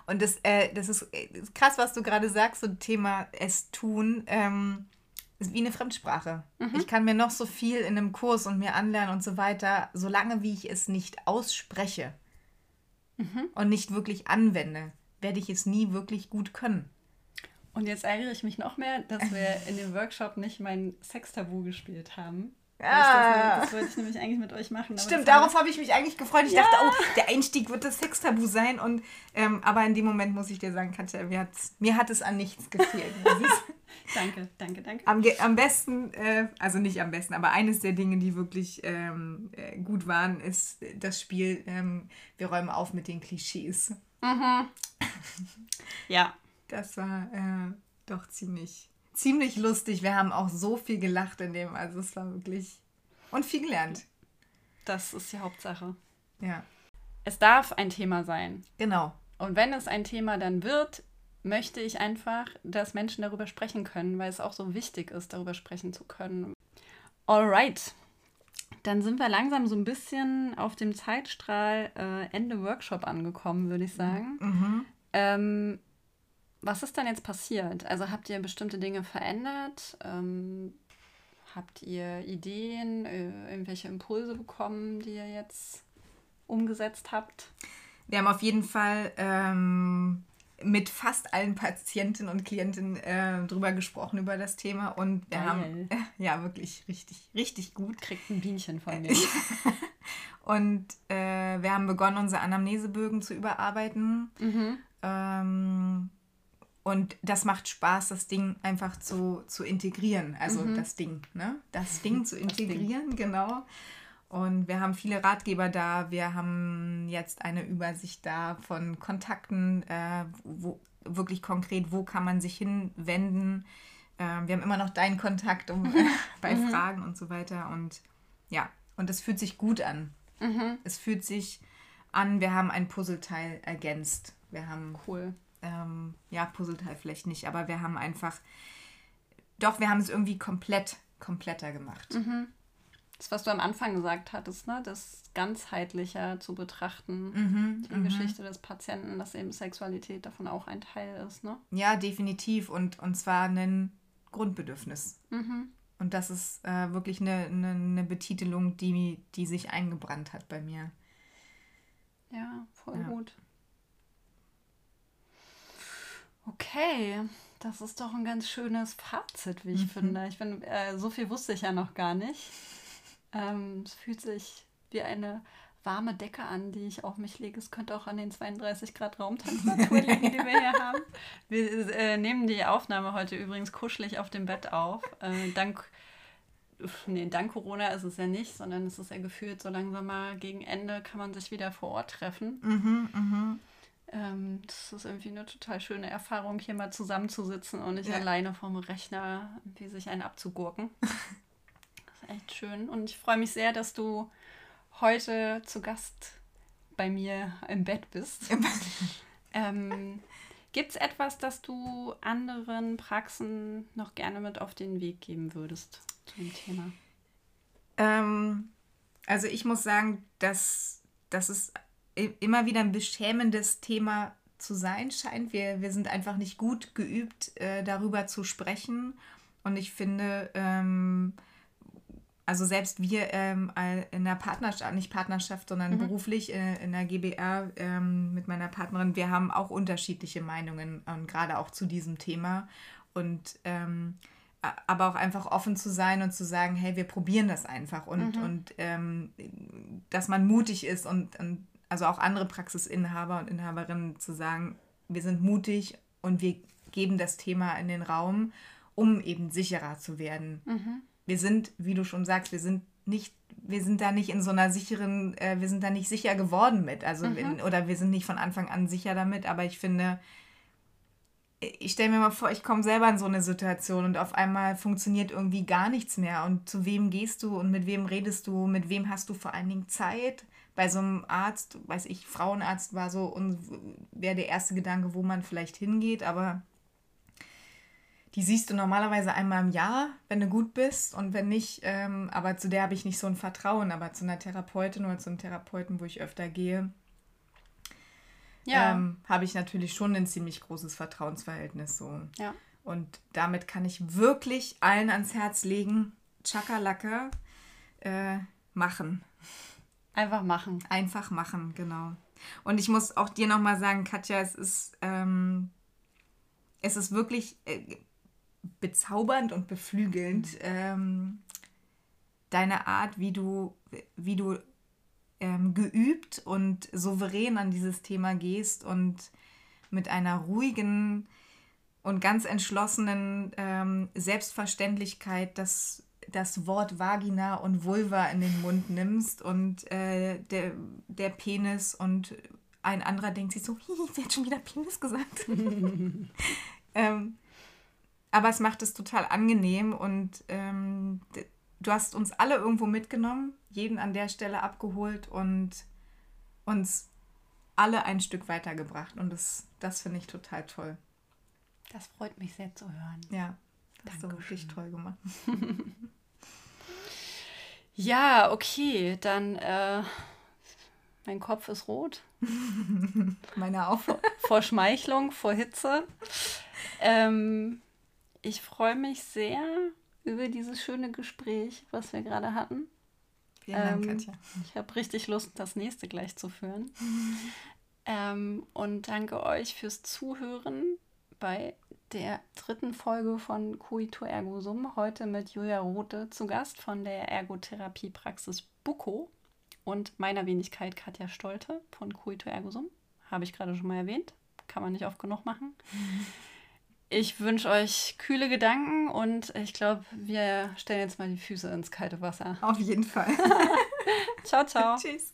S1: Und das, äh, das ist äh, krass, was du gerade sagst, so Thema es tun. Ähm, ist wie eine Fremdsprache. Mhm. Ich kann mir noch so viel in einem Kurs und mir anlernen und so weiter, solange wie ich es nicht ausspreche mhm. und nicht wirklich anwende, werde ich es nie wirklich gut können.
S2: Und jetzt ärgere ich mich noch mehr, dass wir in dem Workshop nicht mein Sextabu gespielt haben. Ja. Das, das, wollte ich nämlich eigentlich mit euch machen.
S1: Stimmt, darauf habe ich mich eigentlich gefreut. Ich ja. dachte, oh, der Einstieg wird das Sextabu sein. Und, ähm, aber in dem Moment muss ich dir sagen, Katja, mir, mir hat es an nichts gefehlt.
S2: danke, danke, danke.
S1: Am, am besten, äh, also nicht am besten, aber eines der Dinge, die wirklich ähm, äh, gut waren, ist das Spiel, ähm, wir räumen auf mit den Klischees. Mhm. ja. Das war äh, doch ziemlich ziemlich lustig. Wir haben auch so viel gelacht in dem. Also es war wirklich. Und viel gelernt.
S2: Das ist die Hauptsache. Ja. Es darf ein Thema sein. Genau. Und wenn es ein Thema dann wird, möchte ich einfach, dass Menschen darüber sprechen können, weil es auch so wichtig ist, darüber sprechen zu können. Alright. Dann sind wir langsam so ein bisschen auf dem Zeitstrahl äh, Ende Workshop angekommen, würde ich sagen. Mhm. Ähm, was ist dann jetzt passiert? Also habt ihr bestimmte Dinge verändert? Ähm, habt ihr Ideen, äh, irgendwelche Impulse bekommen, die ihr jetzt umgesetzt habt?
S1: Wir haben auf jeden Fall ähm, mit fast allen Patienten und Klienten äh, drüber gesprochen über das Thema und wir Geil. haben äh, ja wirklich richtig, richtig gut.
S2: Kriegt ein Bienchen von mir.
S1: und äh, wir haben begonnen, unsere Anamnesebögen zu überarbeiten. Mhm. Ähm, und das macht Spaß, das Ding einfach zu, zu integrieren. Also mhm. das Ding, ne? Das Ding zu integrieren, Ding. genau. Und wir haben viele Ratgeber da. Wir haben jetzt eine Übersicht da von Kontakten, äh, wo, wirklich konkret, wo kann man sich hinwenden. Äh, wir haben immer noch deinen Kontakt um, äh, bei mhm. Fragen und so weiter. Und ja, und es fühlt sich gut an. Mhm. Es fühlt sich an, wir haben ein Puzzleteil ergänzt. Wir haben cool ähm, ja, Puzzleteil vielleicht nicht, aber wir haben einfach, doch, wir haben es irgendwie komplett, kompletter gemacht.
S2: Mhm. Das, was du am Anfang gesagt hattest, ne? das ganzheitlicher zu betrachten, mhm, die mhm. Geschichte des Patienten, dass eben Sexualität davon auch ein Teil ist. Ne?
S1: Ja, definitiv. Und, und zwar ein Grundbedürfnis. Mhm. Und das ist äh, wirklich eine, eine, eine, Betitelung, die, die sich eingebrannt hat bei mir.
S2: Ja, voll ja. gut. Okay, das ist doch ein ganz schönes Fazit, wie ich mhm. finde. Ich bin, äh, so viel wusste ich ja noch gar nicht. Ähm, es fühlt sich wie eine warme Decke an, die ich auf mich lege. Es könnte auch an den 32 Grad Raumtemperatur liegen, die wir hier haben. Wir äh, nehmen die Aufnahme heute übrigens kuschelig auf dem Bett auf. Äh, dank, nee, dank Corona ist es ja nicht, sondern es ist ja gefühlt so langsam mal gegen Ende kann man sich wieder vor Ort treffen. Mhm, mhm. Ähm, das ist irgendwie eine total schöne Erfahrung, hier mal zusammenzusitzen und nicht ja. alleine vom Rechner wie sich einen abzugurken. das ist echt schön. Und ich freue mich sehr, dass du heute zu Gast bei mir im Bett bist. ähm, Gibt es etwas, das du anderen Praxen noch gerne mit auf den Weg geben würdest zu dem Thema?
S1: Ähm, also ich muss sagen, dass, dass es immer wieder ein beschämendes Thema zu sein scheint. Wir, wir sind einfach nicht gut geübt, äh, darüber zu sprechen. Und ich finde, ähm, also selbst wir ähm, in der Partnerschaft, nicht Partnerschaft, sondern mhm. beruflich äh, in der GBR ähm, mit meiner Partnerin, wir haben auch unterschiedliche Meinungen und gerade auch zu diesem Thema. Und ähm, aber auch einfach offen zu sein und zu sagen, hey, wir probieren das einfach und, mhm. und ähm, dass man mutig ist und, und also auch andere Praxisinhaber und Inhaberinnen zu sagen, wir sind mutig und wir geben das Thema in den Raum, um eben sicherer zu werden. Mhm wir sind, wie du schon sagst, wir sind nicht, wir sind da nicht in so einer sicheren, äh, wir sind da nicht sicher geworden mit. Also mhm. in, oder wir sind nicht von Anfang an sicher damit, aber ich finde, ich stelle mir mal vor, ich komme selber in so eine Situation und auf einmal funktioniert irgendwie gar nichts mehr. Und zu wem gehst du und mit wem redest du, mit wem hast du vor allen Dingen Zeit? Bei so einem Arzt, weiß ich, Frauenarzt war so, wäre der erste Gedanke, wo man vielleicht hingeht, aber die siehst du normalerweise einmal im Jahr, wenn du gut bist und wenn nicht, ähm, aber zu der habe ich nicht so ein Vertrauen, aber zu einer Therapeutin oder zu einem Therapeuten, wo ich öfter gehe, ja. ähm, habe ich natürlich schon ein ziemlich großes Vertrauensverhältnis so. Ja. Und damit kann ich wirklich allen ans Herz legen, Chakalaka, äh, machen.
S2: Einfach machen.
S1: Einfach machen, genau. Und ich muss auch dir nochmal sagen, Katja, es ist, ähm, es ist wirklich, äh, bezaubernd und beflügelnd. Ähm, deine Art, wie du, wie du ähm, geübt und souverän an dieses Thema gehst und mit einer ruhigen und ganz entschlossenen ähm, Selbstverständlichkeit das, das Wort Vagina und Vulva in den Mund nimmst und äh, der, der Penis und ein anderer denkt sich so, wer hat schon wieder Penis gesagt? ähm, aber es macht es total angenehm und ähm, du hast uns alle irgendwo mitgenommen, jeden an der Stelle abgeholt und uns alle ein Stück weitergebracht. Und das, das finde ich total toll.
S2: Das freut mich sehr zu hören.
S1: Ja, hast du wirklich toll gemacht.
S2: ja, okay, dann äh, mein Kopf ist rot.
S1: Meine auch.
S2: Vor, vor Schmeichlung, vor Hitze. Ähm, ich freue mich sehr über dieses schöne Gespräch, was wir gerade hatten. Vielen Dank, ähm, Katja. Ich habe richtig Lust, das nächste gleich zu führen. ähm, und danke euch fürs Zuhören bei der dritten Folge von Coito Ergo Sum. Heute mit Julia Rote zu Gast von der Ergotherapiepraxis Buko und meiner Wenigkeit Katja Stolte von Coito Ergo Sum. Habe ich gerade schon mal erwähnt. Kann man nicht oft genug machen. Ich wünsche euch kühle Gedanken und ich glaube, wir stellen jetzt mal die Füße ins kalte Wasser.
S1: Auf jeden Fall.
S2: ciao, ciao. Tschüss.